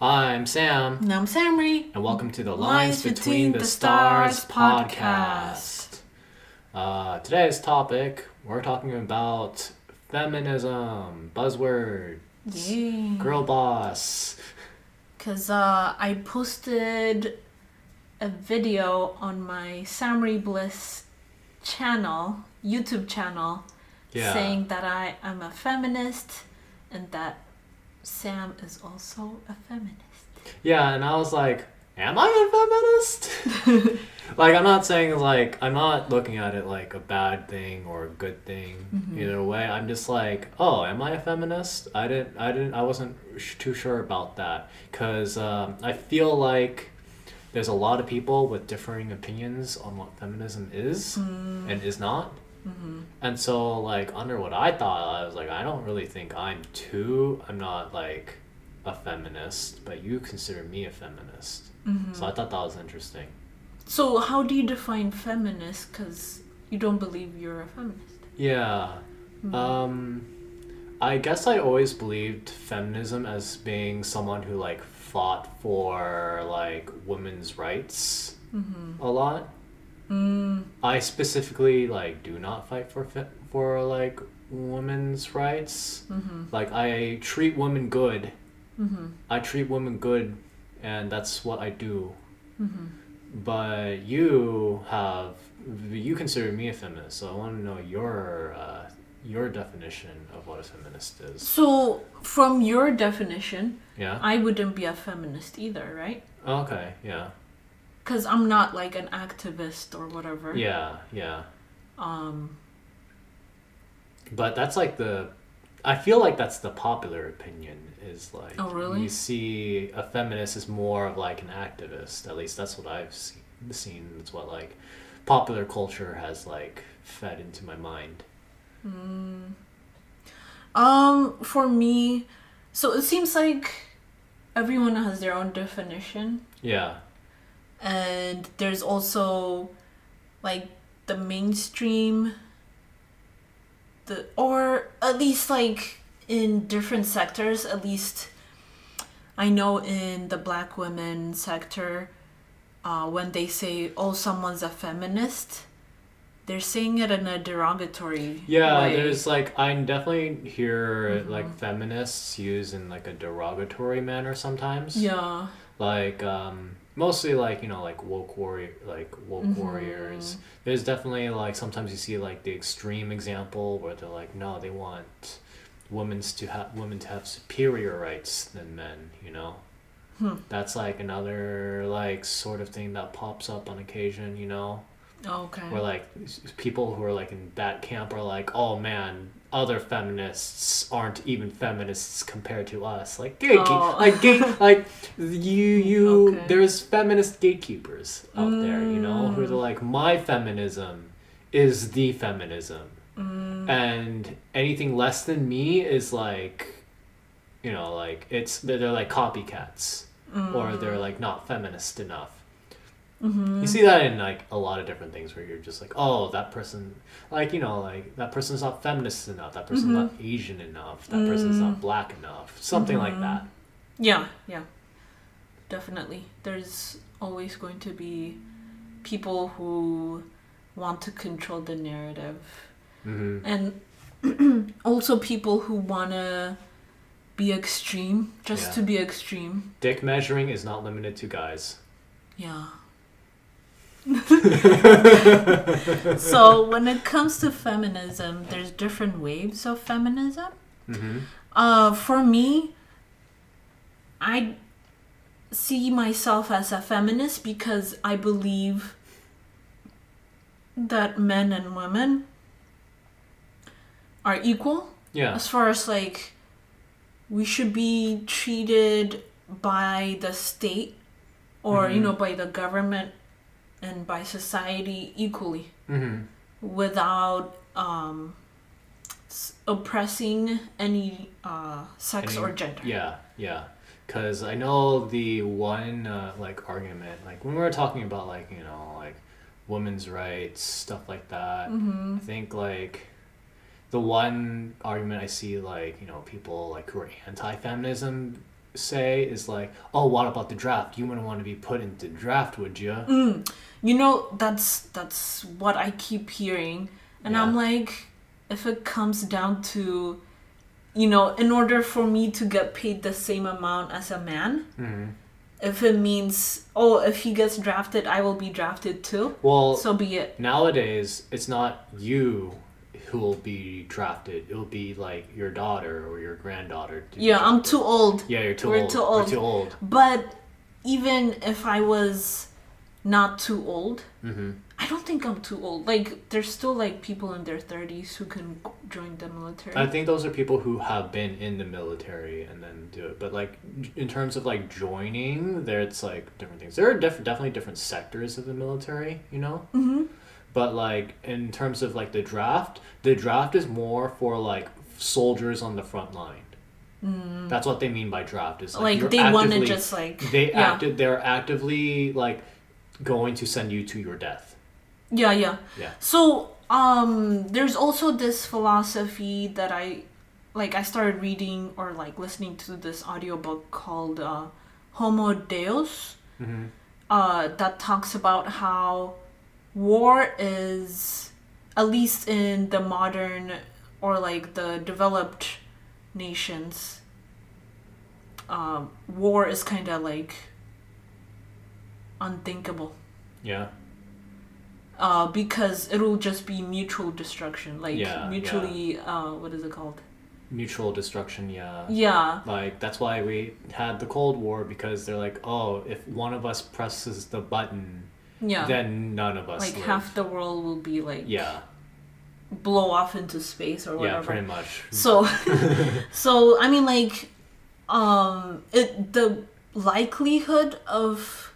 I'm Sam, And I'm Samri. and welcome to the Lines, Between, the Stars podcast. Uh, today's topic, we're talking about feminism, buzzwords, Yay. girl boss. Because uh, I posted a video on my Samri Bliss channel, YouTube channel, Yeah. saying that I am a feminist and that Sam is also a feminist. Yeah, and I was like, am I a feminist? like, I'm not saying, like, I'm not looking at it like a bad thing or a good thing either way. I'm just like, oh, am I a feminist? I didn't, I didn't, I wasn't sh- too sure about that. Because um, I feel like there's a lot of people with differing opinions on what feminism is and is not. Mm-hmm. And so, like, under what I thought, I was like, I don't really think I'm too. I'm not like a feminist, but you consider me a feminist. Mm-hmm. So I thought that was interesting. So, how do you define feminist? Because you don't believe you're a feminist. Yeah. Mm-hmm. Um, I guess I always believed feminism as being someone who like fought for like women's rights a lot. Mm, I specifically like do not fight for for like women's rights. mm-hmm, Like I treat women good. mm-hmm, I treat women good, and that's what I do. mm-hmm. But you have you consider me a feminist, so I want to know your uh, your definition of what a feminist is. So, from your definition, Yeah. I wouldn't be a feminist either, right? Okay. Yeah. Because I'm not like an activist or whatever. Yeah. Yeah. Um, But that's like the. I feel like that's the popular opinion. Is like Oh, really? you see a feminist is more of like an activist. At least that's what I've seen. Seen. It's what like popular culture has like fed into my mind. um, for me, so it seems like everyone has their own definition, Yeah. And there's also like the mainstream, the or at least like in different sectors. At least I know in the black women sector, uh, when they say "oh someone's a feminist," they're saying it in a derogatory Yeah, way. there's like I definitely hear like feminists use in like a derogatory manner sometimes. yeah. Like um mostly like, you know, like woke warrior like woke mm-hmm. warriors. There's definitely like sometimes you see like the extreme example where they're like, no, they want women's to have women to have superior rights than men, you know? Hmm. That's like another like sort of thing that pops up on occasion, you know? Okay. where like people who are like in that camp are like oh man other feminists aren't even feminists compared to us. Like gatekeep Oh. like gate like you you Okay. there's feminist gatekeepers out there you know who are mm. like my feminism is the feminism. Mm. And anything less than me is like you know like it's they're, they're like copycats. Or they're mm. like not feminist enough Mm-hmm. you see that in like a lot of different things where you're just like, oh, that person, like you know, like that person's not feminist enough. That person's not mm-hmm. Asian enough. That person's not mm. black enough. Something like mm-hmm. that. Yeah, yeah. Definitely. There's always going to be people who want to control the narrative. hmm And also people who want to be extreme just Yeah. to be extreme. Dick measuring is not limited to guys. Yeah. so when it comes to feminism, there's different waves of feminism. hmm Uh, for me, I see myself as a feminist because I believe that men and women are equal Yeah. as far as like we should be treated by the state or you Mhm. know by the government and by society equally hmm without um, s- oppressing any uh, sex Any- or gender. Yeah, yeah. Because I know the one uh, like argument, like when we were talking about like you know like women's rights stuff like that. Mm-hmm. I think like the one argument I see like you know people like who are anti-feminism say is like, oh, what about the draft? You wouldn't want to be put into draft, would you? Mm. You know, that's that's what I keep hearing. And Yeah. I'm like, if it comes down to you know, in order for me to get paid the same amount as a man, hmm if it means oh, if he gets drafted, I will be drafted too. Well, So be it. nowadays it's not you who will be drafted. It'll be like your daughter or your granddaughter. to Yeah, I'm too old. Yeah, you're too We're old. too We're old. too old. But even if I was not too old, hmm I don't think I'm too old. Like, there's still like people in their 30s who can join the military. I think those are people who have been in the military and then do it. But like in terms of like joining, there it's like different things. There are def- definitely different sectors of the military, you know. hmm But like in terms of like the draft, the draft is more for like soldiers on the front line. That's what they mean by draft. Is like, Mm. Like, they want to just like. they yeah. acted. They're actively like going to send you to your death. Yeah, yeah. Yeah. So, um, there's also this philosophy that I, like, I started reading or like listening to this audiobook called uh, Homo Deus. hmm uh, that talks about how war is, at least in the modern or like the developed nations, um, war is kind of like unthinkable. Yeah. Uh, because it'll just be mutual destruction, like Yeah, mutually. Uh, what is it called? Mutual destruction. Yeah. Yeah, Like that's why we had the Cold War because they're like, oh, if one of us presses the button, yeah. then none of us like live. half the world will be like Yeah. blow off into space or whatever. Yeah. Pretty much. So, so I mean, like, um, it the likelihood of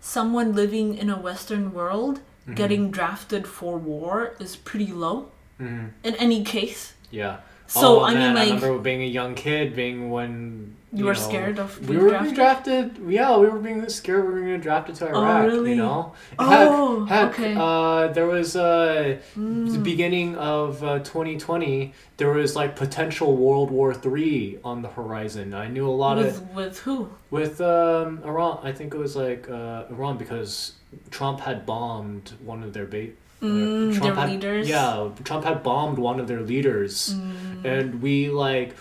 someone living in a Western world Mhm. getting drafted for war is pretty low hmm in any case. Yeah. So oh, I man, mean, I like, remember being a young kid, being when you were know, scared of We were drafted. being drafted. Yeah, we were being scared. We were going to drafted to Oh, Iraq. really? You know. Oh, heck, heck, okay. Uh, there was uh, the Mm. beginning of uh, 2020. There was like potential World War Three on the horizon. I knew a lot with of with who? with um, Iran. I think it was like uh, Iran because Trump had bombed one of their bait. Mm, Trump their had, leaders. Yeah, Trump had bombed one of their leaders, Mm. and we like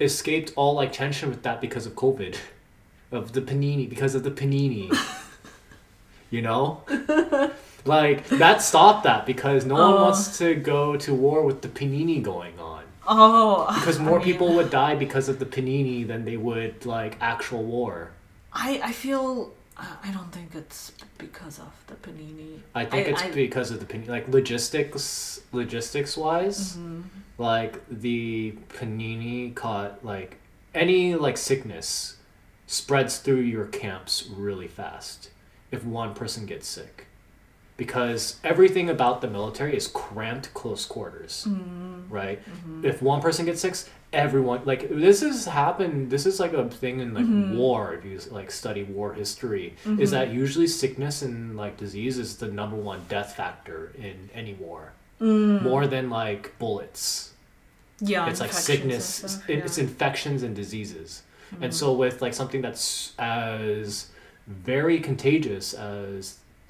escaped all like tension with that because of COVID, of the panini because of the panini. you know, like that stopped that because no one Oh. wants to go to war with the panini going on. Oh, Because I more mean, people would die because of the panini than they would like actual war. I I feel I don't think it's because of the panini. I think I- it's I- because of the panini, like logistics, logistics wise. Mhm. like the panini caught like any like sickness spreads through your camps really fast if one person gets sick because everything about the military is cramped close quarters Mm. right Mhm. if one person gets sick everyone like this has happened this is like a thing in like Mhm. war if you like study war history is that usually sickness and like disease is the number one death factor in any war Mm. more than like bullets Yeah, it's like sickness yeah. it's infections and diseases and Mhm. so with like something that's as very contagious as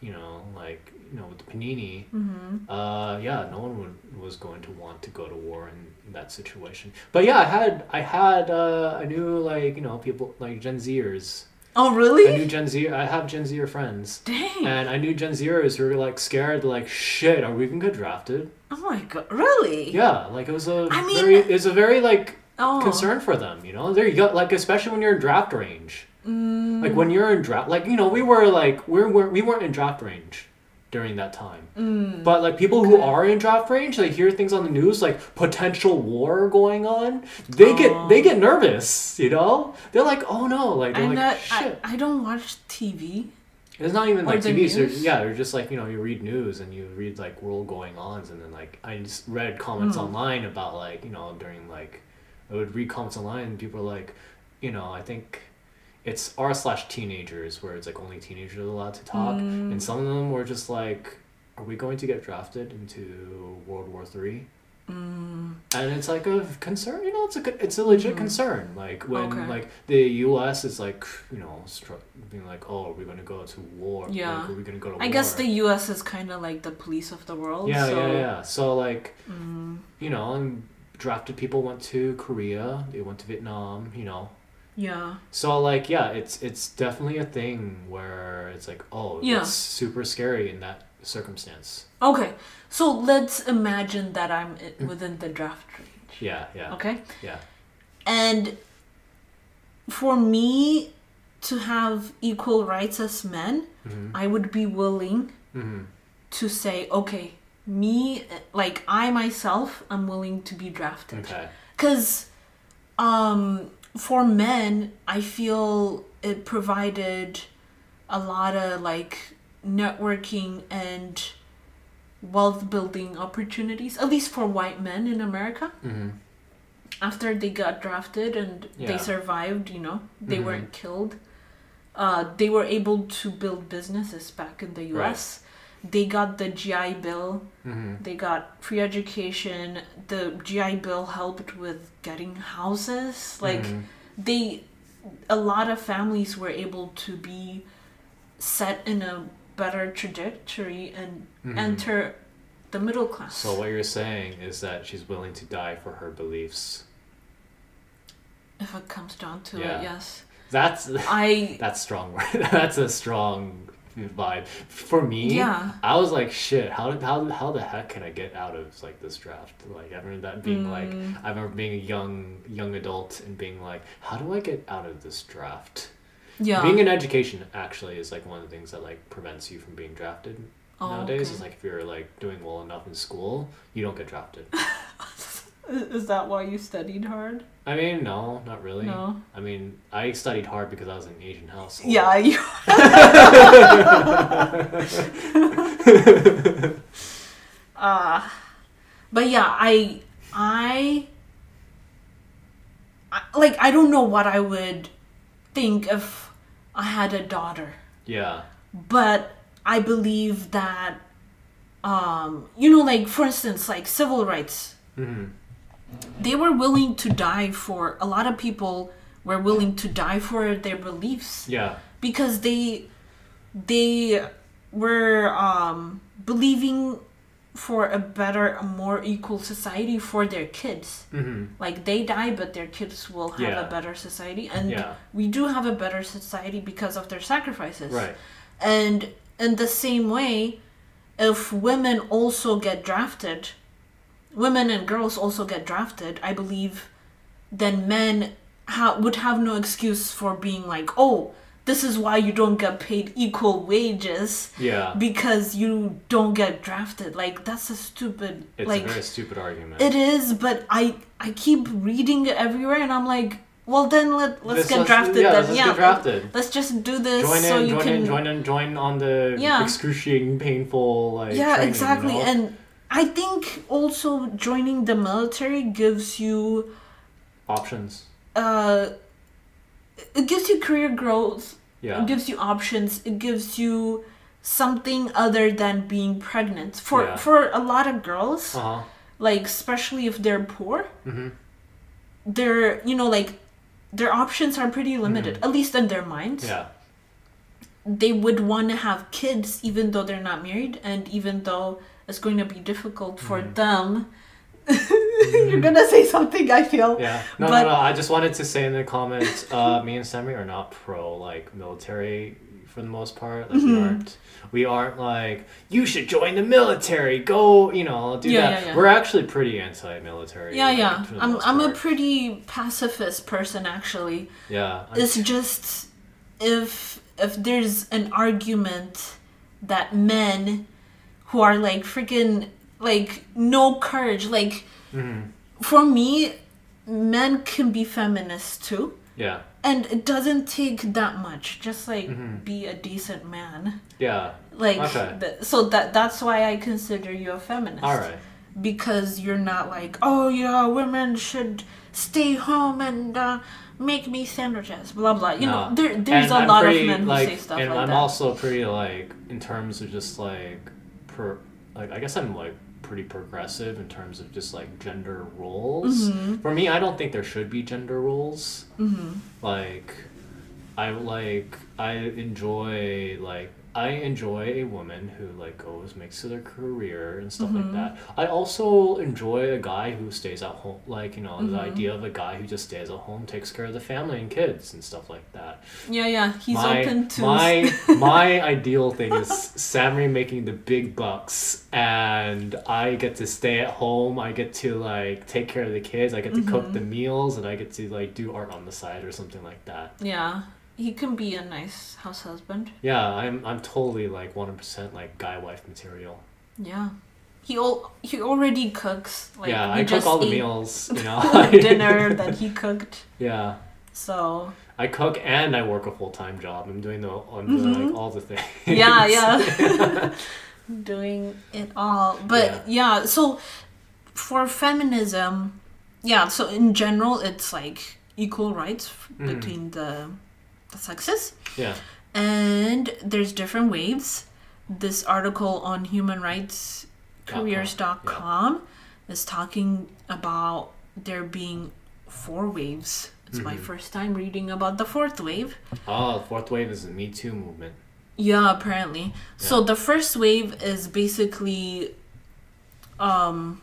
you know like you know with the panini Mhm. uh yeah no one would, was going to want to go to war in, in that situation but yeah i had i had uh i knew like you know people like gen zers Oh really? i knew gen z i have gen zer friends Dang! and i knew gen zers who were like scared like shit are we gonna get drafted oh my god! Really? yeah like it was a I mean- very it's a very like Oh. concern for them. You know, there you go. Like especially when you're in draft range. Mm. Like when you're in draft, like you know, we were like we're, we're weren't in draft range during that time. Mm. But like people who are in draft range, they hear things on the news like potential war going on. They get Oh. they get nervous. You know, they're like, oh no, like they're I'm like not. shit. I, I don't watch TV. It's not even Or like the TV. So yeah, they're just like you know you read news and you read like world going ons and then like I just read comments Mm. online about like you know during like I would read comments online and people are like, you know I think it's r slash teenagers where it's like only teenagers are allowed to talk Mm. and some of them were just like, are we going to get drafted into World War Three? and it's like a concern. You know, it's a it's a legit concern. Like when Okay. like the U.S. is like you know being like, oh, are we gonna go to war? Yeah. like, are we gonna go to war? I war? guess the U.S. is kind of like the police of the world. yeah, so, yeah, yeah. So like Mm, you know, and drafted people went to Korea. They went to Vietnam. You know. Yeah. So like yeah, it's it's definitely a thing where it's like oh Yeah. it's super scary in that circumstance. Okay, so let's imagine that I'm within the draft range. Yeah, yeah, Okay, yeah. and for me to have equal rights as men, hmm I would be willing hmm to say, okay, me, like I myself, I'm willing to be drafted. Okay. Because um, for men, I feel it provided a lot of like networking and wealth building opportunities, at least for white men in America. hmm After they got drafted and Yeah. they survived, you know, they Mhm. weren't killed. Uh, they were able to build businesses back in the U.S. They got the GI Bill. hmm They got free education. The GI Bill helped with getting houses. Like Mhm. they, a lot of families were able to be set in a better trajectory and Mhm. enter the middle class. So what you're saying is that she's willing to die for her beliefs. if it comes down to Yeah. it, yes. That's I that's strong. word. that's a strong vibe for me. yeah. I was like, shit. How did how how the heck can I get out of like this draft? Like I remember that being like Mm. I remember being a young young adult and being like, how do I get out of this draft? Yeah. Being in education actually is like one of the things that like prevents you from being drafted Oh, nowadays. okay. Is like if you're like doing well enough in school, you don't get drafted. Is that why you studied hard? I mean, no, not really. No. I mean, I studied hard because I was in an Asian household. Yeah, you. uh, but yeah, I, I, I, like, I don't know what I would think if I had a daughter, Yeah. but I believe that, um, you know, like for instance, like civil rights, hmm they were willing to die for. A lot of people were willing to die for their beliefs Yeah. because they they were um, believing for a better, a more equal society for their kids. hmm Like they die, but their kids will have Yeah. a better society, and Yeah. we do have a better society because of their sacrifices. Right. And in the same way, if women also get drafted, women and girls also get drafted, I believe then men ha- would have no excuse for being like, oh, this is why you don't get paid equal wages Yeah. because you don't get drafted. Like, that's a stupid, It's like, a very stupid argument. it is, but I I keep reading it everywhere and I'm like, well, then let, let's This- get drafted Yeah, then. let's just yeah, get drafted. let's just do this Join so in, you join can in, join in, join on the Yeah. excruciating, painful like. yeah exactly You know? and i think also joining the military gives you Options. uh it gives you career growth Yeah. it gives you options it gives you something other than being pregnant for Yeah. for a lot of girls Uh huh. like especially if they're poor hmm their you know like their options are pretty limited at least in their minds Mm-hmm. Yeah. they would want to have kids even though they're not married and even though it's going to be difficult for Mhm. them you're gonna say something i feel Yeah. No, But- no, no. I just wanted to say in the comments, uh, me and Sammy are not pro like military for the most part. Like we Mhm. aren't. We aren't like you should join the military. Go, you know, do Yeah, that. yeah, yeah. We're actually pretty anti-military. yeah like, yeah i'm, I'm a pretty pacifist person actually yeah. I'm- it's just if if there's an argument that men who are like freaking like no courage like mhm. for me men can be feminists too Yeah. and it doesn't take that much just like Mhm. be a decent man Yeah. like Okay. th- so that that's why i consider you a feminist All right. because you're not like oh yeah women should stay home and uh, make me sandwiches blah blah you know there there's And a I'm lot pretty, of men who like, say stuff and like I'm that also pretty like in terms of just like per like I guess I'm like pretty progressive in terms of just like gender roles. Mm-hmm. For me, I don't think there should be gender roles. Mm-hmm. Like, I like I enjoy like I enjoy a woman who like goes makes it a career and stuff like mm-hmm. that. I also enjoy a guy who stays at home, like you know the mm-hmm. idea of a guy who just stays at home, takes care of the family and kids and stuff like that. Yeah, yeah. He's my, open to. my my ideal thing is Samri making the big bucks and I get to stay at home. I get to like take care of the kids. I get to cook mm-hmm. the meals and I get to like do art on the side or something like that. yeah, he can be a nice house husband. Yeah, I'm I'm totally like one hundred percent like guy wife material. Yeah. He al- he already cooks. Like, yeah, I cook all the meals. You know, dinner that he cooked. Yeah, So I cook and I work a full time job. I'm doing the I'm doing like all the things. yeah, yeah. Doing it all. But yeah. so for feminism, yeah, so in general it's like equal rights Mhm. between the sexes. Yeah. And there's different waves. This article on human rights careers.com is talking about there being four waves. It's my Mhm. first time reading about the fourth wave. Oh, the fourth wave is the Me Too movement. Yeah, apparently. So the first wave is basically um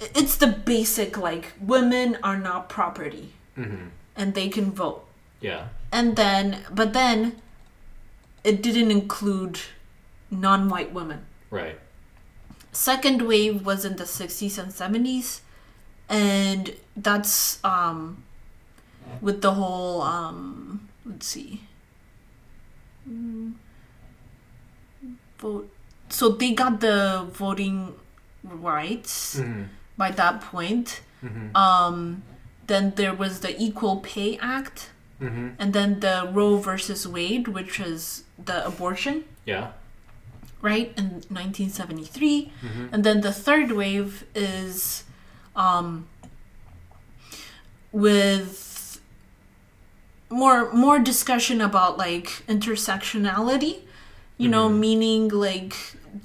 it's the basic like women are not property hmm and they can vote. Yeah. And then but then it didn't include non-white women. Right. Second wave was in the 60s and 70s and that's um with the whole um let's see. Vote. So they got the voting rights hmm by that point. Hmm um then there was the equal pay act hmm and then the roe versus wade which is the abortion Yeah. right in 1973 hmm and then the third wave is um, with more more discussion about like intersectionality, you know, Mhm. meaning like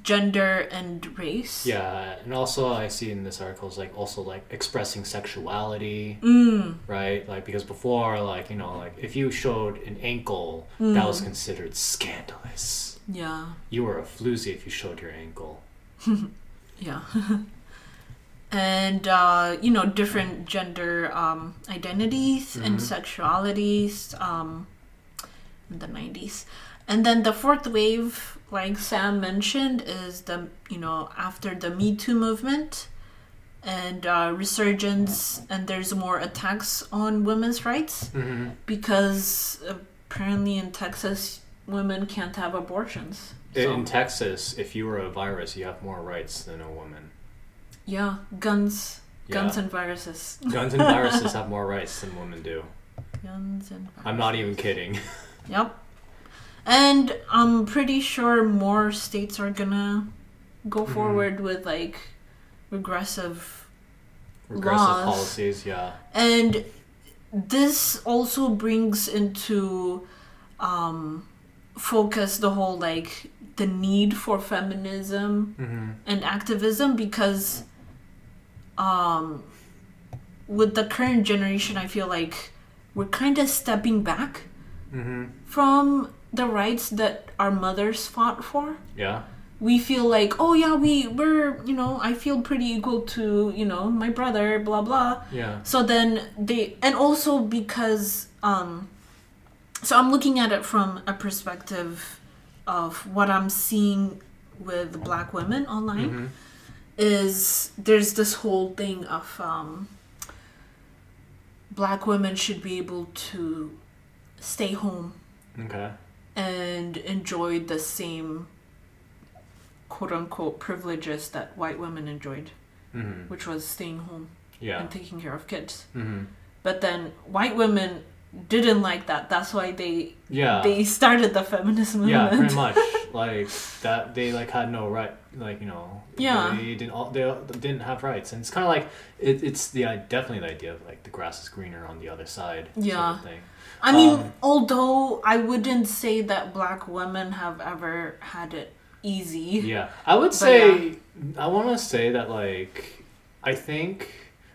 gender and race. Yeah, and also I see in this article is like also like expressing sexuality, Mm, right? Like because before, like you know, like if you showed an ankle, that was Mm. considered scandalous. yeah, You were a floozy if you showed your ankle. yeah. and uh, you know, different gender um, identities and Mhm. sexualities um, in the 90s. And then the fourth wave, like Sam mentioned, is the, you know, after the Me Too movement and uh, resurgence, and there's more attacks on women's rights Mm-hmm. because apparently in Texas, women can't have abortions. So, In Texas, if you were a virus, you have more rights than a woman. yeah, guns, guns Yeah. and viruses. Guns and viruses have more rights than women do. Guns and viruses. I'm not even kidding. Yep. And I'm pretty sure more states are gonna go Mhm. forward with like regressive. Regressive Laws. policies, yeah. And this also brings into um, focus the whole like the need for feminism Mm-hmm. and activism because um, with the current generation, I feel like we're kind of stepping back Mm-hmm. from the rights that our mothers fought for. Yeah. We feel like, oh yeah, we we're you know I feel pretty equal to you know my brother, blah blah. Yeah. So then they and also because um, so I'm looking at it from a perspective of what I'm seeing with black women online Mm-hmm. is there's this whole thing of um, black women should be able to stay home Okay. And enjoyed the same quote unquote privileges that white women enjoyed, Mm-hmm. which was staying home Yeah. and taking care of kids. Mm-hmm. But then white women didn't like that. That's why they Yeah. they started the feminist movement. yeah, pretty much. Like that, they like had no right. Like you know. Yeah. They didn't. all They didn't have rights, and it's kind of like it, it's the definitely the idea of like the grass is greener on the other side. Sort Yeah. of thing. I mean, Um, although I wouldn't say that black women have ever had it easy. Yeah, I would say I want to say that like I think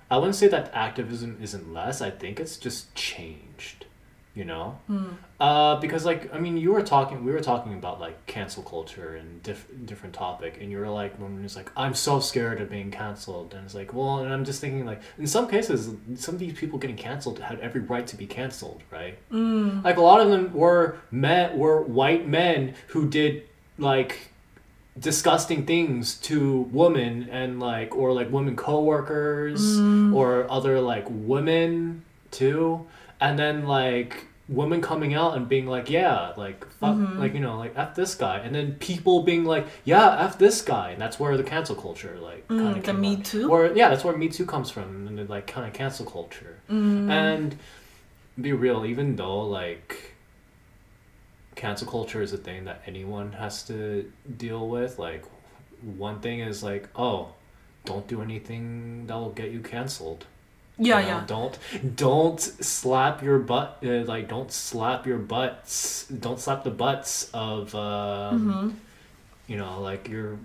I wouldn't say that activism isn't less. I think it's just changed. You know, Hmm. uh, because like I mean, you were talking, we were talking about like cancel culture and diff- different topic, and you were like, when it's like, I'm so scared of being canceled, and it's like, well, and I'm just thinking like, in some cases, some of these people getting canceled had every right to be canceled, right? Mm. Like a lot of them were men, were white men who did like disgusting things to women and like or like women coworkers Mm. or other like women too and then like women coming out and being like yeah like fuck Mhm. like you know like f this guy and then people being like yeah f this guy and that's where the cancel culture like Mm, kind of the Me Too? or yeah that's where me too comes from and like kind of cancel culture Mm. and be real, even though like cancel culture is a thing that anyone has to deal with, like one thing is like, oh, don't do anything that will get you canceled. Yeah, You know, yeah. Don't don't slap your butt. Uh, like don't slap your butts. Don't slap the butts of. Uh, Mm-hmm. You know, like your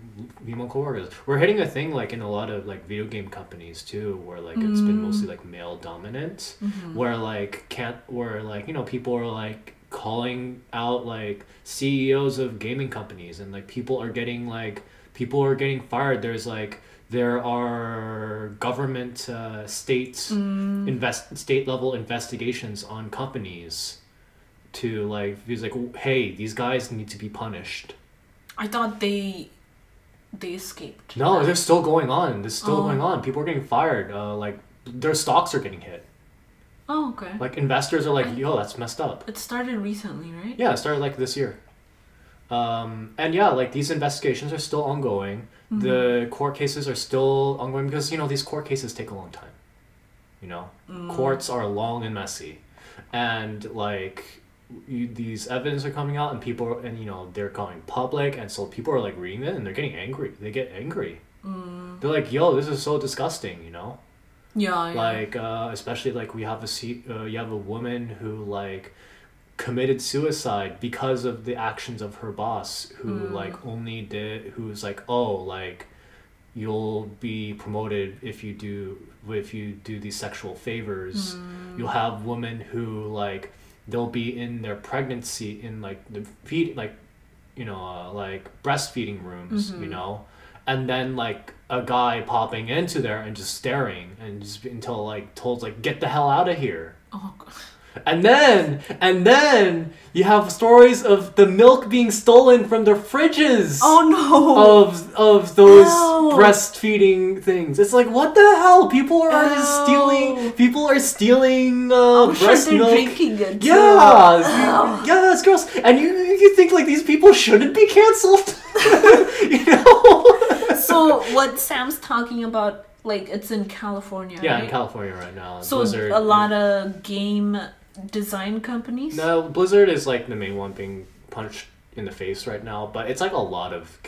female coworkers. We're hitting a thing like in a lot of like video game companies too, where like it's been Mm. mostly like male dominant Mm-hmm. where like can't where like you know people are like calling out like CEOs of gaming companies and like people are getting like people are getting fired there's like there are government uh, state Mm. invest state level investigations on companies to like he's like hey these guys need to be punished I thought they they escaped. no they're still going on this is still Oh. going on people are getting fired uh, like their stocks are getting hit Oh, okay. like investors are like yo that's messed up It started recently, right? Yeah, it started like this year. Um, and yeah, like these investigations are still ongoing. Mm-hmm. The court cases are still ongoing because you know these court cases take a long time. You know, Mm. courts are long and messy, and like you, these evidence are coming out, and people are, and you know they're going public, and so people are like reading it, and they're getting angry. They get angry. Mm. They're like, "Yo, this is so disgusting," you know Yeah, yeah. like uh, especially like we have a seat uh, you have a woman who like committed suicide because of the actions of her boss who Mm. like only did who's like oh like you'll be promoted if you do if you do these sexual favors Mm. you'll have women who like they'll be in their pregnancy in like the feed like you know uh, like breastfeeding rooms you Mhm. know and then like a guy popping into there and just staring and just until like told like get the hell out of here oh. And then and then you have stories of the milk being stolen from the fridges oh no. of of those Ew. breastfeeding things. It's like what the hell? People are Ew. stealing. People are stealing uh, sure breast they're milk. drinking it too. Yeah, you- yeah, that's gross. And you you think like these people shouldn't be canceled? you know? so what Sam's talking about, like it's in California, yeah, right? in California right now. so a lot of game design companies. No, Blizzard is like the main one being punched in the face right now, but it's like a lot of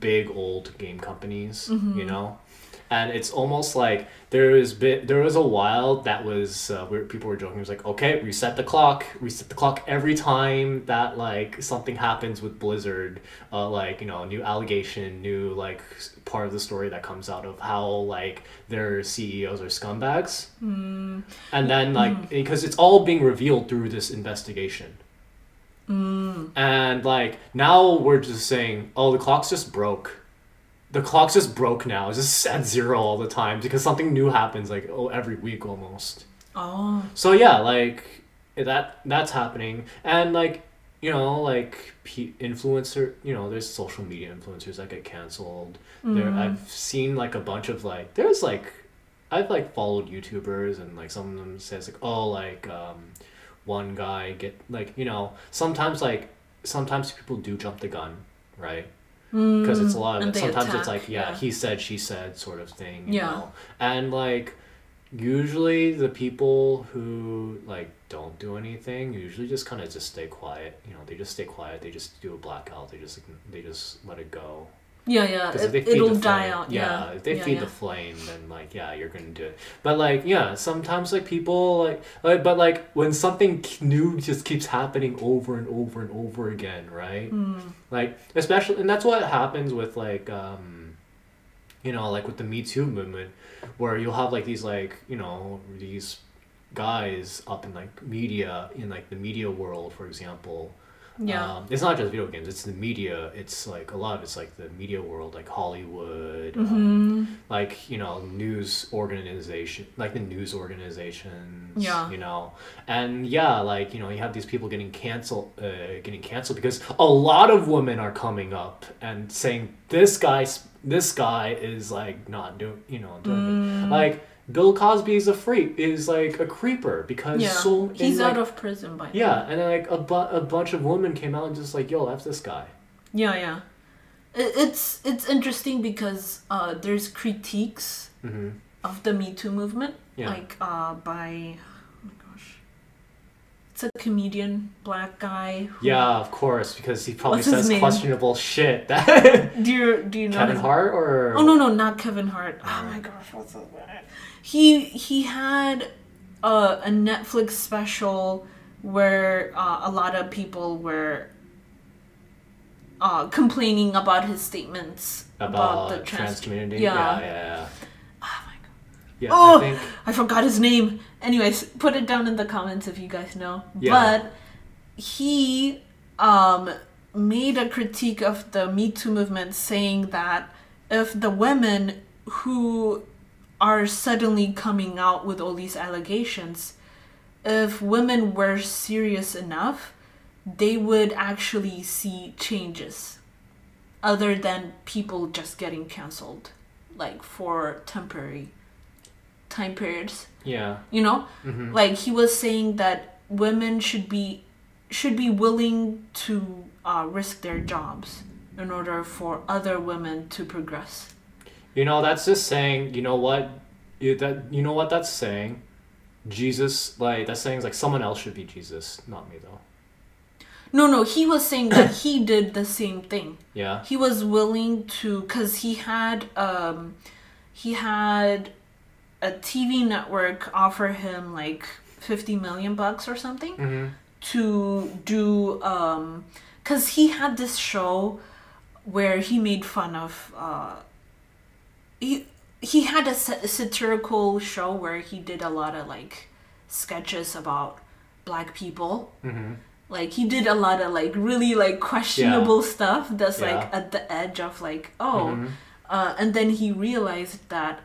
big old game companies, Mm-hmm. you know, and it's almost like there is bit there was a while that was uh, where people were joking. It was like, okay, reset the clock, reset the clock every time that like something happens with Blizzard, uh, like you know, new allegation, new like part of the story that comes out of how like their CEOs are scumbags, Mm, and then like because it's all being revealed through this investigation. mm, And like now we're just saying, oh, the clock's just broke. The clock's just broke now. It's just at zero all the time because something new happens like oh every week almost. oh, So yeah, like that that's happening, and like you know like influencer, you know, there's social media influencers that get canceled. There, Mm. I've seen like a bunch of like there's like I've like followed YouTubers and like some of them says like oh like um one guy get like you know sometimes like sometimes people do jump the gun right because it's a lot of Mm, it. sometimes it's like yeah, yeah. he said she said sort of thing you Yeah. know and like usually the people who like don't do anything usually just kind of just stay quiet you know they just stay quiet they just do a blackout they just they just let it go Yeah, yeah. It, they feed it'll the die flame, out. yeah, Yeah. if they yeah, feed yeah. the flame, then like yeah, you're gonna do it. But like yeah, sometimes like people like, like but like when something new just keeps happening over and over and over again, right? Hmm. Like especially, and that's what happens with like um, you know, like with the Me Too movement, where you'll have like these like you know these guys up in like media in like the media world, for example. Yeah. Um, it's not just video games. It's the media. It's like a lot of it's like the media world, like Hollywood, um, hmm like you know news organization, like the news organizations. Yeah. You know, and yeah, like you know you have these people getting canceled, uh, getting canceled because a lot of women are coming up and saying this guy's this guy is like not doing you know doing Mm. it. like. Bill Cosby is a freak, is like a creeper because Yeah. so He's in, out of prison by yeah, and then like a, bu- a bunch of women came out and just like, yo, that's this guy. Yeah, yeah. It, it's it's interesting because uh, there's critiques Mm-hmm. of the Me Too movement, Yeah. like uh, by it's a comedian, black guy. who- Yeah, of course, because he probably says questionable shit. That Do you do you know Kevin his- Hart or Oh no no not Kevin Hart. Oh my gosh, what's his name? He he had uh, a Netflix special where uh, a lot of people were uh, complaining about his statements about, the trans, community. Yeah. yeah, yeah. yeah. Oh my god. Yeah, Oh! I think I forgot his name. Anyways, put it down in the comments if you guys know. Yeah. But he um made a critique of the Me Too movement saying that if the women who are suddenly coming out with all these allegations, if women were serious enough, they would actually see changes other than people just getting canceled like for temporary time periods yeah. you know hmm like he was saying that women should be should be willing to uh, risk their jobs in order for other women to progress You know, that's just saying. You know what? You, that you know what that's saying. Jesus, like that's saying like someone else should be Jesus, not me though. no no he was saying that he did the same thing Yeah. he was willing to because he had um he had a tv network offer him like 50 million bucks or something hmm to do um because he had this show where he made fun of uh he he had a sa- satirical show where he did a lot of like sketches about black people. Hmm like he did a lot of like really like questionable stuff that's like at the edge of like oh Mhm. uh, and then he realized that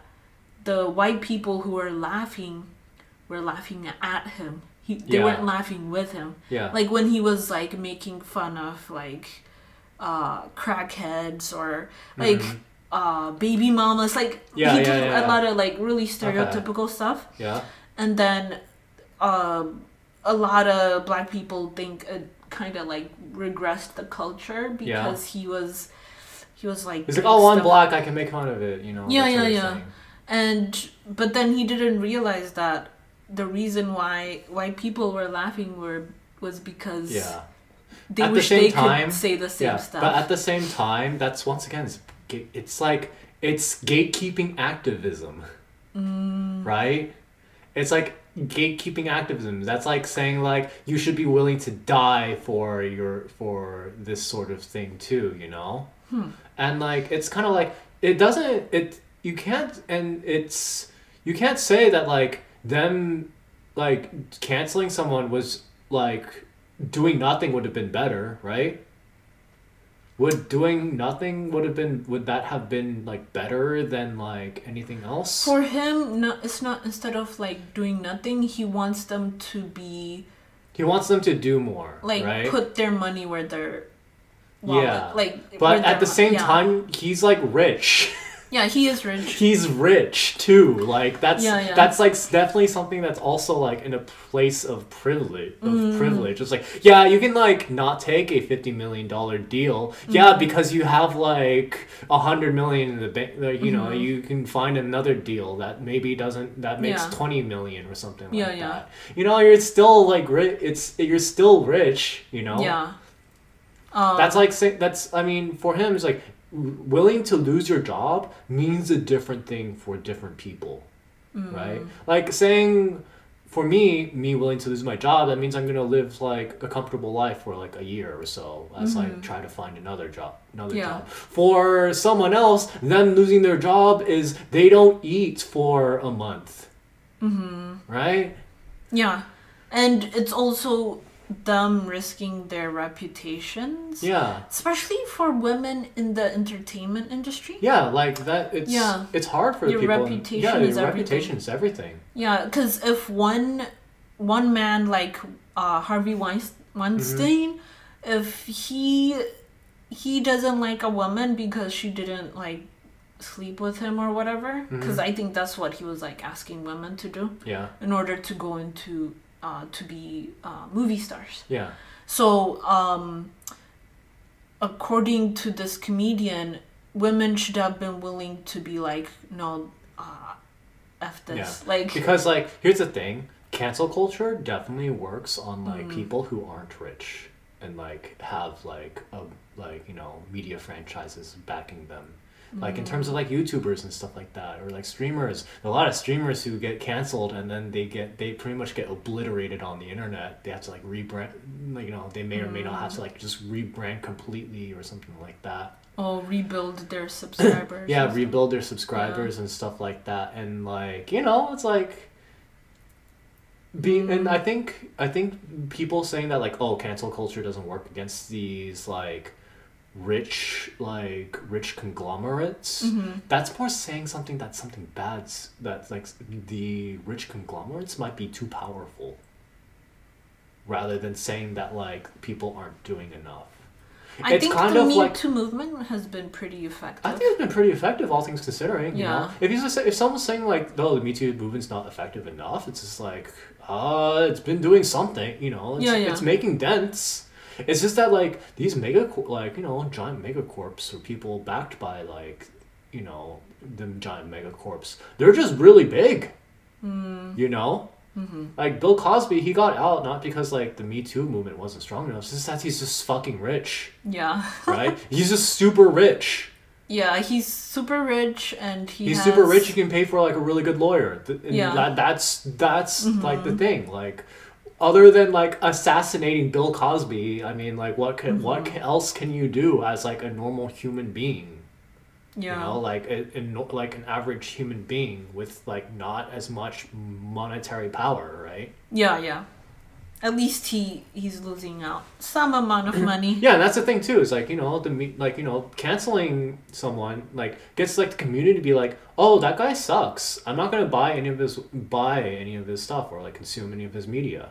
the white people who were laughing were laughing at him he, they Yeah. weren't laughing with him Yeah. like when he was like making fun of like uh crackheads or like Mhm. uh baby mamas like Yeah, he yeah, did yeah, a lot of like really stereotypical stuff yeah. and then um a lot of black people think it kind of like regressed the culture because he was he was like He's like, oh, I'm black. I can make fun of it. You know. Yeah, yeah, yeah. thing. And but then he didn't realize that the reason why why people were laughing were was because Yeah. they At the wish same they time- could say the same yeah, stuff. but at the same time, that's once again, it's, it's like it's gatekeeping activism, Mm. right? It's like gatekeeping activism. That's like saying like you should be willing to die for your for this sort of thing too, you know. Hmm. And like it's kind of like it doesn't it you can't and it's you can't say that like them like canceling someone was like doing nothing would have been better, right? Would doing nothing would have been would that have been like better than like anything else? For him, no, it's not instead of like doing nothing, he wants them to be he wants them to do more, like right? put their money where their Yeah. like but at the same yeah. time, he's like rich. yeah he is rich he's rich too. Like that's Yeah, yeah. that's like definitely something that's also like in a place of privilege. Of Mm. privilege. It's like yeah, you can like not take a fifty million dollar deal. Mm-hmm. Yeah, because you have like a hundred million in the bank. Like, you know, Mhm. you can find another deal that maybe doesn't that makes Yeah. twenty million or something Yeah, like yeah. that. You know, you're still like rich. It's you're still rich. You know. yeah um, That's like that's I mean for him it's like willing to lose your job means a different thing for different people, right? Like saying. For me, me willing to lose my job, that means I'm gonna live like a comfortable life for like a year or so as I try to find another job, another Yeah. job. For someone else, them losing their job is they don't eat for a month. Mm-hmm. Right? Yeah. And it's also them risking their reputations. Yeah. Especially for women in the entertainment industry. Yeah, like that. It's Yeah. it's hard for Your people. reputation yeah, is your everything. reputation is everything. Yeah, because if one one man like uh, Harvey Weins- Weinstein, if he he doesn't like a woman because she didn't like sleep with him or whatever, because I think that's what he was like asking women to do Yeah, in order to go into uh, to be uh, movie stars. yeah, So, um, according to this comedian, women should have been willing to be like, no, uh, f this, like, because like here's the thing: cancel culture definitely works on like Mm. people who aren't rich and like have like a like you know media franchises backing them. Like in mm. terms of like YouTubers and stuff like that, or like streamers, a lot of streamers who get canceled and then they get they pretty much get obliterated on the internet. They have to like rebrand, like you know, they may or may not have to mm. like just rebrand completely or something like that. oh, rebuild their subscribers. yeah rebuild their subscribers and stuff like that and like you know it's like being mm. and i think i think people saying that like oh cancel culture doesn't work against these like rich like rich conglomerates Mm-hmm. that's more saying something that's something bad's that like the rich conglomerates might be too powerful rather than saying that like people aren't doing enough I It's think kind the of Me like- Too movement has been pretty effective. I think it's been pretty effective, all things considering. You Yeah. know, if he's if someone's saying like, "No, the Me Too movement's not effective enough," it's just like, uh, it's been doing something. You know, it's, Yeah, yeah. it's making dents. It's just that like these mega like you know giant megacorps or people backed by like you know the giant megacorps, they're just really big. Hmm. You know. Like Bill Cosby, he got out not because like the Me Too movement wasn't strong enough. It's just that he's just fucking rich, yeah, right? he's just super rich. yeah, he's super rich and he he's has... super rich. He can pay for like a really good lawyer. And Yeah. Mm-hmm. that, that's that's like the thing. Like, other than like assassinating Bill Cosby, I mean, like, what can what Mm-hmm. can, else can you do as like a normal human being? Yeah, You know, like a, a like an average human being with like not as much monetary power, right? yeah, yeah. At least he he's losing out some amount of money. Yeah, and that's the thing too. Is like you know the like you know canceling someone like gets like the community to be like, oh that guy sucks. I'm not gonna buy any of his buy any of his stuff or like consume any of his media.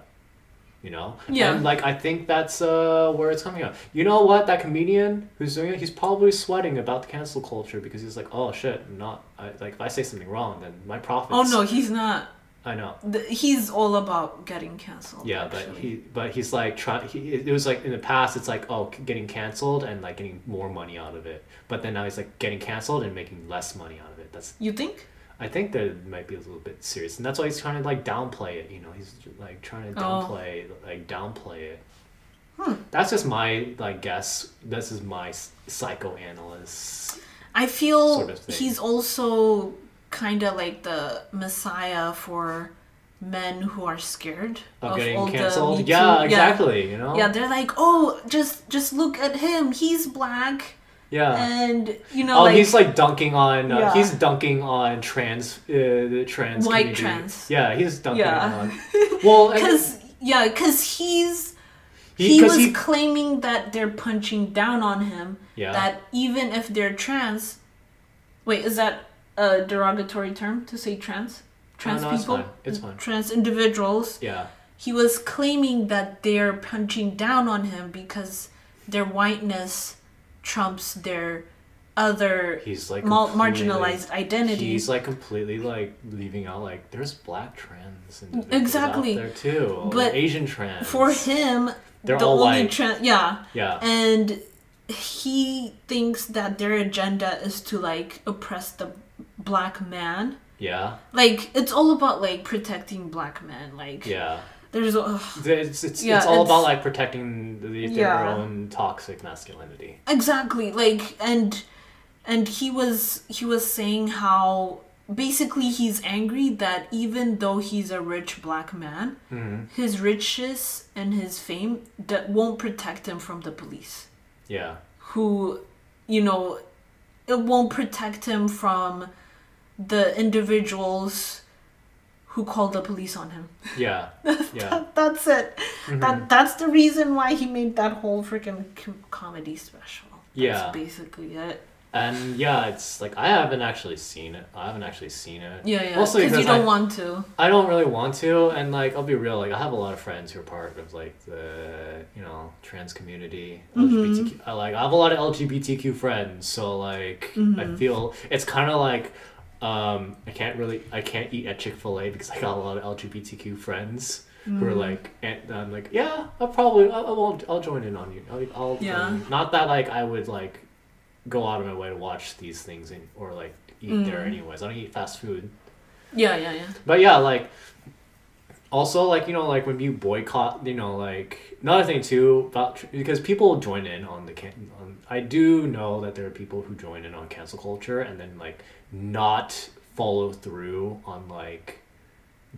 You know. Yeah. And like I think that's uh where it's coming out. You know what? That comedian who's doing it, he's probably sweating about the cancel culture because he's like, oh shit, I'm not I, like if I say something wrong, then my profits. Oh no, he's not. I know. The, he's all about getting canceled. Yeah, but he but he's like trying. He it was like in the past, it's like oh, getting canceled and like getting more money out of it. But then now he's like getting canceled and making less money out of it. That's You think? I think that it might be a little bit serious, and that's why he's trying to like downplay it. You know, he's like trying to Oh. downplay like downplay it. Hmm. That's just my like guess. This is my psychoanalyst. I feel Sort of he's also kind of like the messiah for men who are scared Of of getting canceled. yeah, exactly. You know. Yeah, they're like, oh, just just look at him. He's black, Yeah. and you know, Oh, like, he's like dunking on. Uh, Yeah. He's dunking on trans, uh, the trans White community. trans. Yeah, he's dunking Yeah. on. Well, because yeah, because he's he, he, was he- claiming that they're punching down on him. Yeah. That even if they're trans, wait, is that a derogatory term to say trans? Trans no, it's people, fine. It's fine. trans individuals. yeah, He was claiming that they're punching down on him because their whiteness trumps their other he's like mal- marginalized identity. He's like completely like leaving out like there's black trans Exactly. there too, But Asian trans. For him, They're the all only trans, yeah, yeah, and he thinks that their agenda is to like oppress the black man yeah, like it's all about like protecting black men like yeah. There's ugh. It's it's, Yeah, it's all it's- about like protecting the, their Yeah. own toxic masculinity. exactly like and and he was he was saying how basically he's angry that even though he's a rich black man, mm-hmm. his riches and his fame that won't protect him from the police. Yeah. Who, you know, it won't protect him from the individuals who call the police on him. Yeah. Yeah. That, that's it. Mm-hmm. That that's the reason why he made that whole freaking com- comedy special. That's Yeah. basically it. And yeah, it's like I haven't actually seen it. I haven't actually seen it. Yeah, yeah. Also Because you don't I- want to. I don't really want to, and like I'll be real, like I have a lot of friends who are part of like the you know trans community, LGBTQ. I like I have a lot of LGBTQ friends, so like I feel it's kind of like um I can't really I can't eat at Chick Fil A because I got a lot of LGBTQ friends who are like and I'm like yeah I'll probably I, I won't I'll join in on you I'll, I'll Yeah. um, not that like I would like go out of my way to watch these things and, or like eat there anyways I don't eat fast food. Yeah, yeah, yeah. But yeah, like also like you know like when you boycott, you know like another thing too about because people join in on the can. On, I do know that there are people who join in on cancel culture and then like not follow through on like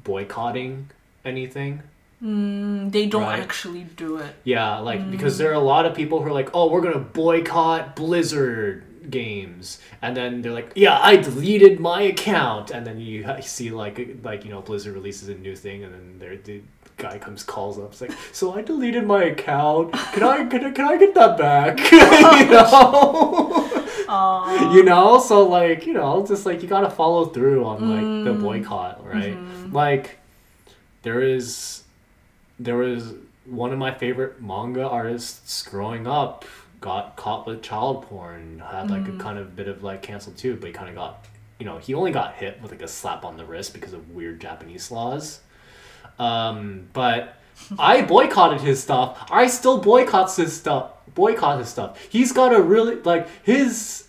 boycotting anything. Mm, they don't Right. actually do it. Yeah, like because there are a lot of people who are like, "Oh, we're gonna boycott Blizzard games," and then they're like, "Yeah, I deleted my account," and then you see like like you know Blizzard releases a new thing, and then there the guy comes calls up, it's like, "So I deleted my account. Can I can I, can I get that back?" you know. You know so like you know just like you gotta follow through on like mm. the boycott right mm-hmm. like there is there was one of my favorite manga artists growing up got caught with child porn had like a kind of bit of like canceled too but he kind of got you know he only got hit with like a slap on the wrist because of weird japanese laws. Um but i boycotted his stuff. I still boycotts his stuff boycott his stuff. He's got a really like his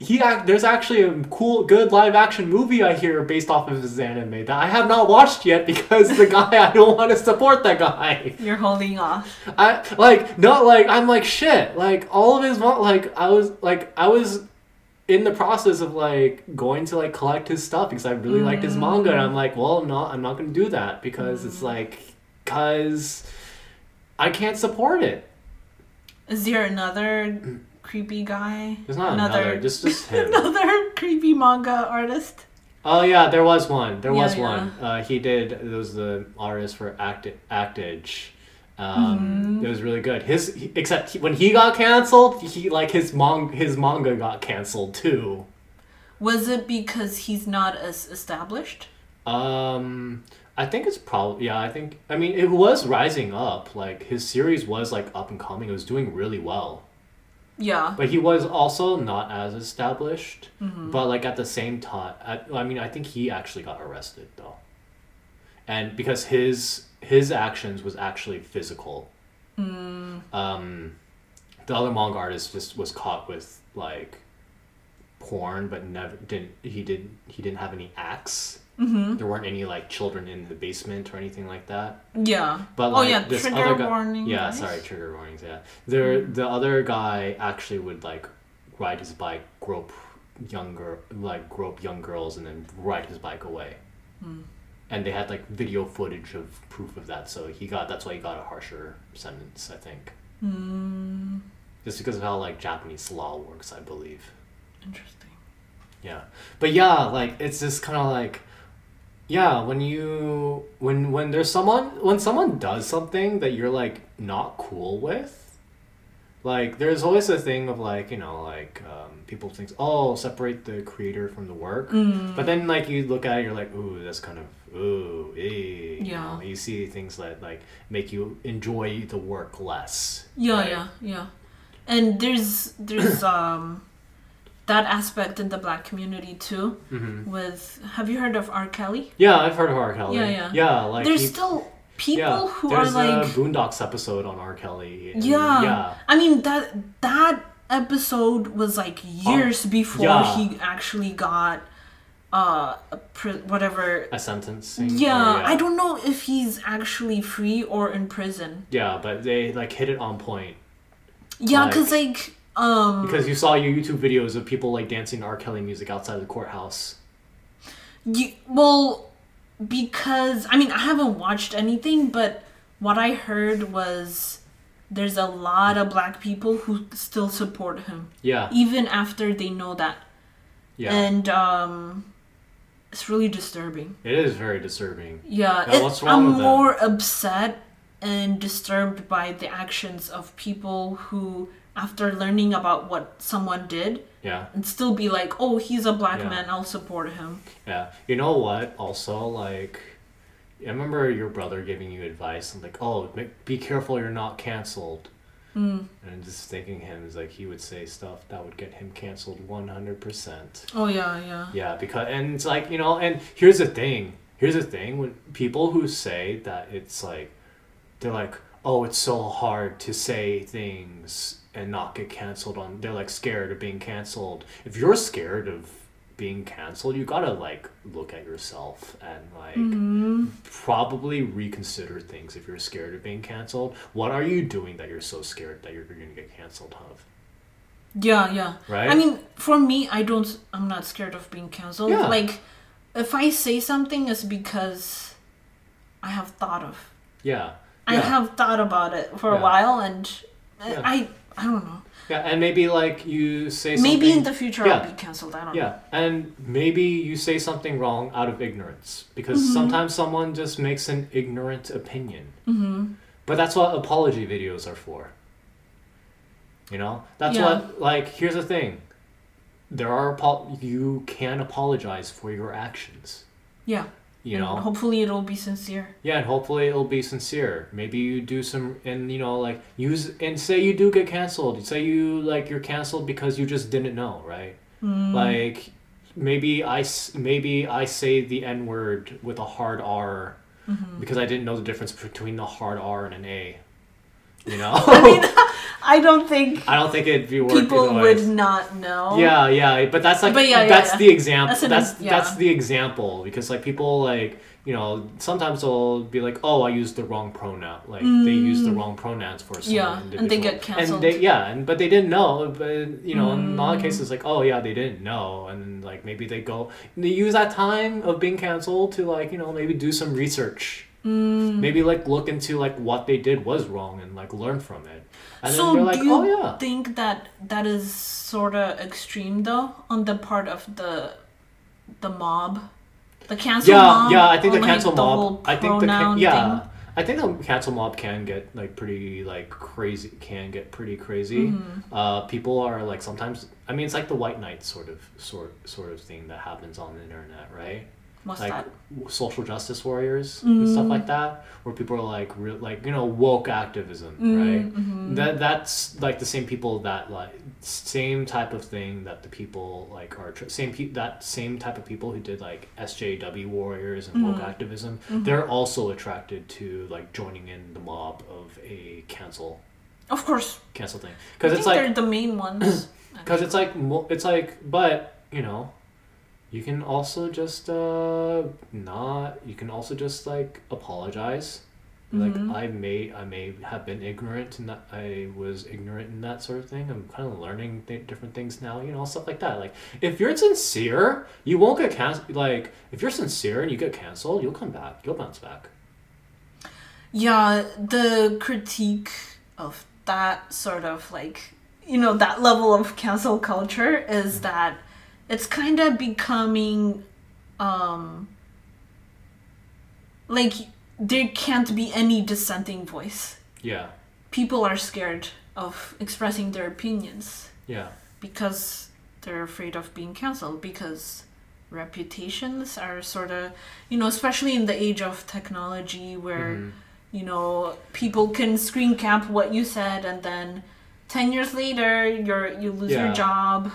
he act, there's actually a cool good live action movie I hear based off of his anime that I have not watched yet because the guy I don't want to support that guy. You're holding off. I like not like I'm like shit. Like all of his like I was like I was in the process of like going to like collect his stuff because I really liked his mm. manga and I'm like, well, I'm not I'm not going to do that because it's mm. like cuz I can't support it. Is there another mm. Creepy guy? There's not another, just just him. another creepy manga artist. Oh yeah, there was one. There Yeah, was yeah. one. Uh, he did. It was the artist for Act Act-Age. Um, Mm-hmm. It was really good. His he, except he, when he got canceled, he like his mong his manga got canceled too. Was it because he's not as established? Um, I think it's probably yeah. I think I mean it was rising up. Like his series was like up and coming. It was doing really well. Yeah. But he was also not as established. Mm-hmm. But like at the same time, I, I mean, I think he actually got arrested though, and because his his actions was actually physical. Mm. Um, the other manga artist just was caught with like porn, but never didn't he did he didn't have any acts. Mm-hmm. There weren't any like children in the basement or anything like that. Yeah. But oh like yeah, this trigger other guy, yeah, sorry, trigger warnings. Yeah, there the other guy actually would like ride his bike, grope younger like grope young girls, and then ride his bike away. Hmm. And they had like video footage of proof of that, so he got that's why he got a harsher sentence, I think. Mm, Just because of how like Japanese law works, I believe. interesting. Yeah. But yeah, like it's just kind of like yeah, when you when when there's someone when someone does something that you're like not cool with, like there's always a thing of like, you know, like um, people think, "Oh, separate the creator from the work." Mm. But then like you look at it, you're like, "Ooh, that's kind of ooh, eh." You Yeah. know, you see things that like make you enjoy the work less. Yeah, right? yeah, yeah. And there's there's um that aspect in the black community too. Mm-hmm. With have you heard of R. Kelly? Yeah, I've heard of R. Kelly. Yeah, yeah. Yeah, like there's he- still people yeah, who are there's like a Boondocks episode on R. Kelly. and- Yeah. yeah, I mean that that episode was like years before yeah. he actually got uh a pri- whatever. a sentence Yeah, or, I don't know if he's actually free or in prison. Yeah, but they like hit it on point. Yeah, Like- cuz like Um, Because you saw your YouTube videos of people like dancing R. Kelly music outside the courthouse. You, well, because I mean I haven't watched anything, but what I heard was there's a lot of black people who still support him Yeah, even after they know that, yeah. and um, it's really disturbing. it is very disturbing. Yeah, it- what's wrong I'm with more upset and disturbed by the actions of people who, after learning about what someone did, Yeah, and still be like, "Oh, he's a black Yeah. man. I'll support him." yeah. You know what? Also, like, I remember your brother giving you advice and like, oh, be careful, you're not canceled. Mm. And just thinking him is like he would say stuff that would get him canceled one hundred percent. Oh yeah, yeah. Yeah, because and it's like you know, and here's the thing. Here's the thing when people who say that it's like, they're like, oh, it's so hard to say things and not get canceled on. They're like scared of being canceled. If you're scared of being canceled, you gotta like look at yourself and like Mm-hmm. probably reconsider things. If you're scared of being canceled, what are you doing that you're so scared that you're gonna get canceled of? Yeah, yeah. Right? I mean, for me, I don't. I'm not scared of being canceled. Yeah. Like, if I say something, it's because I have thought of. Yeah. I have thought about it for a while, and Yeah. I, I don't know. Yeah, and maybe like you say something. Maybe in the future Yeah. I'll be canceled. I don't know. Yeah, and maybe you say something wrong out of ignorance because Mm-hmm. sometimes someone just makes an ignorant opinion. Mm-hmm. But that's what apology videos are for. You know, that's Yeah. what like. Here's the thing: there are you can apologize for your actions. Yeah. You and know, Hopefully it'll be sincere. yeah, and hopefully it'll be sincere. Maybe you do some, and you know, like use and say you do get canceled. Say you like you're canceled because you just didn't know, right? Mm. Like maybe i maybe I say the n word with a hard R Mm-hmm. because I didn't know the difference between the hard R and an A. You know, I mean, I don't think I don't think it'd be work people would not know. Yeah, yeah, but that's like But yeah, that's yeah. the example. That's That's an that's, yeah. the example because like people like you know sometimes they'll be like oh I used the wrong pronoun like they use the wrong pronouns for some Mm. Yeah, and they get canceled. and they yeah and but they didn't know but you know in a lot of Mm. cases like oh yeah they didn't know and like maybe they go they use that time of being canceled to like you know maybe do some research. Mm. Maybe like look into like what they did was wrong and like learn from it. And so then like, do you oh yeah. think that that is sort of extreme though on the part of the the mob, the cancel yeah, mob? yeah. I think the like, cancel the mob. I think the yeah. thing? I think the cancel mob can get like pretty like crazy. Can get pretty crazy. Mm-hmm. Uh, people are like sometimes. I mean, it's like the white knight sort of sort sort of thing that happens on the internet, right? What's like that? social justice warriors and stuff Mm. like that, where people are like real like you know woke activism, Mm, right? mhm. That that's like the same people that like same type of thing that the people like are tr- same pe- that same type of people who did like SJW warriors and woke Mm-hmm. activism. They're also attracted to like joining in the mob of a cancel Of course, cancel thing because it's like they're the main ones. because it's like it's like but you know you can also just uh not you can also just like apologize. Like Mhm. i may i may have been ignorant and that i was ignorant in that sort of thing. I'm kind of learning th- different things now you know stuff like that. Like if you're sincere you won't get canceled like if you're sincere and you get canceled you'll come back you'll bounce back. Yeah, the critique of that sort of like, you know, that level of cancel culture is that it's kind of becoming um like there can't be any dissenting voice. yeah People are scared of expressing their opinions yeah because they're afraid of being canceled because reputations are sort of, you know, especially in the age of technology where Mhm. you know people can screen cap what you said and then 10 years later you're you lose Yeah. your job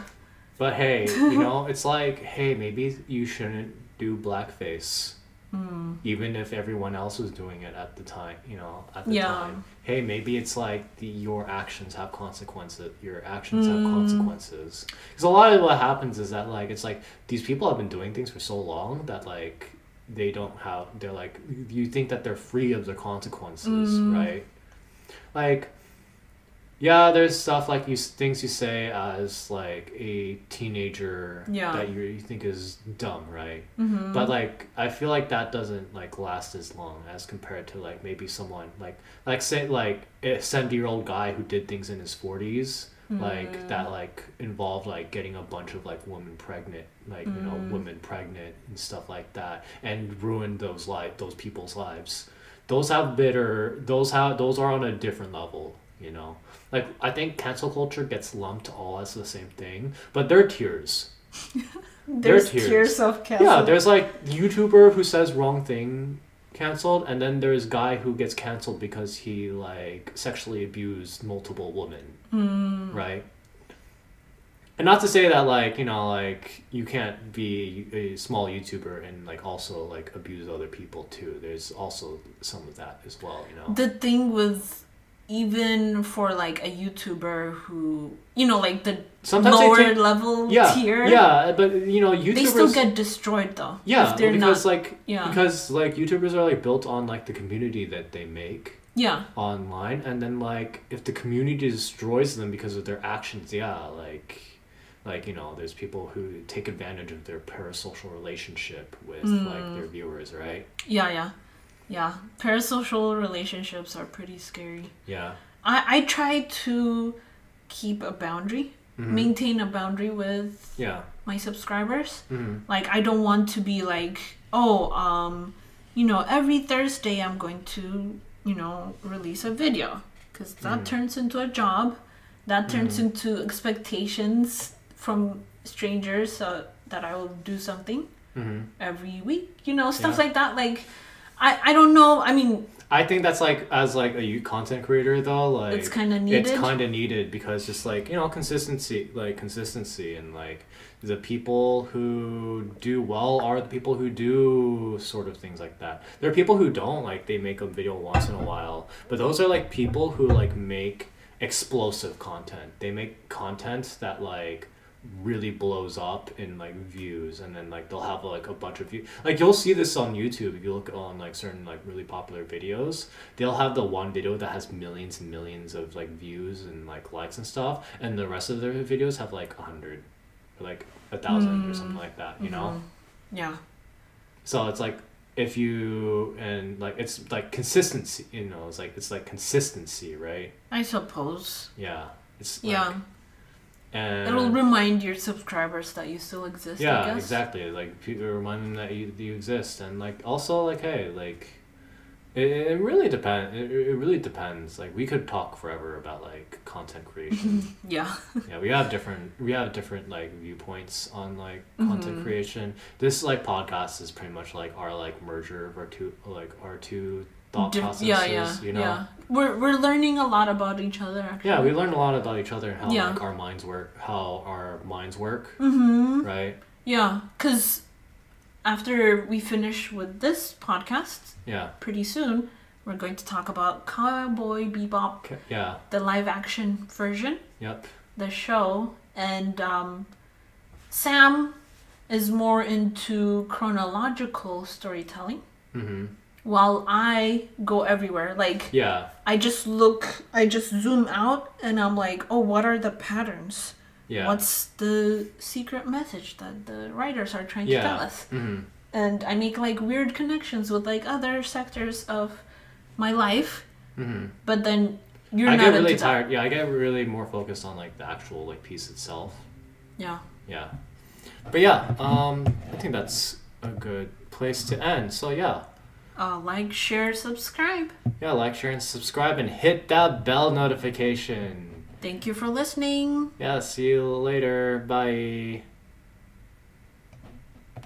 But hey, you know, it's like, hey, maybe you shouldn't do blackface. Hmm. Even if everyone else was doing it at the time, you know, at the Yeah. time. Hey, maybe it's like the your actions have consequences. Your actions have Mm. consequences. Because a lot of what happens is that like it's like these people have been doing things for so long that like they don't have. They're like you think that they're free of the consequences, Mm. right? Like yeah, there's stuff like you things you say as like a teenager Yeah. that you, you think is dumb, right? Mm-hmm. But like I feel like that doesn't like last as long as compared to like maybe someone like like say like a seventy year old guy who did things in his forties. Like that, like involved like getting a bunch of like women pregnant, like you know, women pregnant and stuff like that, and ruined those life, those people's lives. Those have bitter. Those have. Those are on a different level. You know, like I think cancel culture gets lumped all as the same thing, but they're tiers. There's tiers. tiers of cancel. Yeah, there's like YouTuber who says wrong thing canceled, and then there's guy who gets canceled because he like sexually abused multiple women, Mm. right? And not to say that like you know like you can't be a small YouTuber and like also like abuse other people too. There's also some of that as well, you know. the thing with even for like a YouTuber who you know like the Sometimes lower take- level yeah, tier, yeah, but you know YouTubers they still get destroyed though. yeah because not. like yeah, because like YouTubers are like built on like the community that they make. yeah, online and then like if the community destroys them because of their actions yeah like like you know there's people who take advantage of their parasocial relationship with like mm. their viewers right yeah, yeah, yeah. Parasocial relationships are pretty scary. yeah I I try to keep a boundary, Mhm. maintain a boundary with yeah my subscribers. hmm Like I don't want to be like, oh, um, you know, every Thursday I'm going to, you know, release a video because that Mm. turns into a job. That turns Mhm. into expectations from strangers uh, that I will do something hmm every week. You know, stuff Yeah. like that. Like, I I don't know. I mean, i think that's like as like a you- content creator though like it's kind of needed. it's kind of needed because just like you know consistency like consistency and like the people who do well are the people who do sort of things like that there are people who don't like they make a video once in a while but those are like people who like make explosive content they make content that like really blows up in like views and then like they'll have like a bunch of views like you'll see this on youtube if you look on like certain like really popular videos they'll have the one video that has millions and millions of like views and like likes and stuff and the rest of their videos have like a hundred or like a thousand or something like that you know Mhm. Yeah. so it's like if you and like it's like consistency you know it's like it's like consistency right I suppose. yeah it's like, yeah. And It'll remind your subscribers that you still exist. I yeah guess. exactly like people remind them that you, you exist and like also like hey like it, it really depends it, it really depends like we could talk forever about like content creation Yeah. yeah we have different we have different like viewpoints on like content Mhm. creation this like podcast is pretty much like our like merger of our two like our two thought Dif- processes yeah, yeah, you know yeah. We're we're learning a lot about each other. Actually. yeah we learned a lot about each other and how Yeah. like our minds work how our minds work Mm-hmm. right Yeah, because after we finish with this podcast, yeah pretty soon we're going to talk about Cowboy Bebop, Okay, yeah the live action version, yep the show, and um, Sam is more into chronological storytelling. mm-hmm While I go everywhere, like yeah I just look, I just zoom out, and I'm like, oh, what are the patterns? yeah What's the secret message that the writers are trying to tell us? mm-hmm. And I make like weird connections with like other sectors of my life, Mm-hmm. but then you're I not get really into that. tired. Yeah, I get really more focused on like the actual like piece itself. Yeah. Yeah, but yeah, um, I think that's a good place to end. So yeah, Uh, like, share, subscribe. yeah, like, share, and subscribe, and hit that bell notification. Thank you for listening. Yeah, see you later. Bye.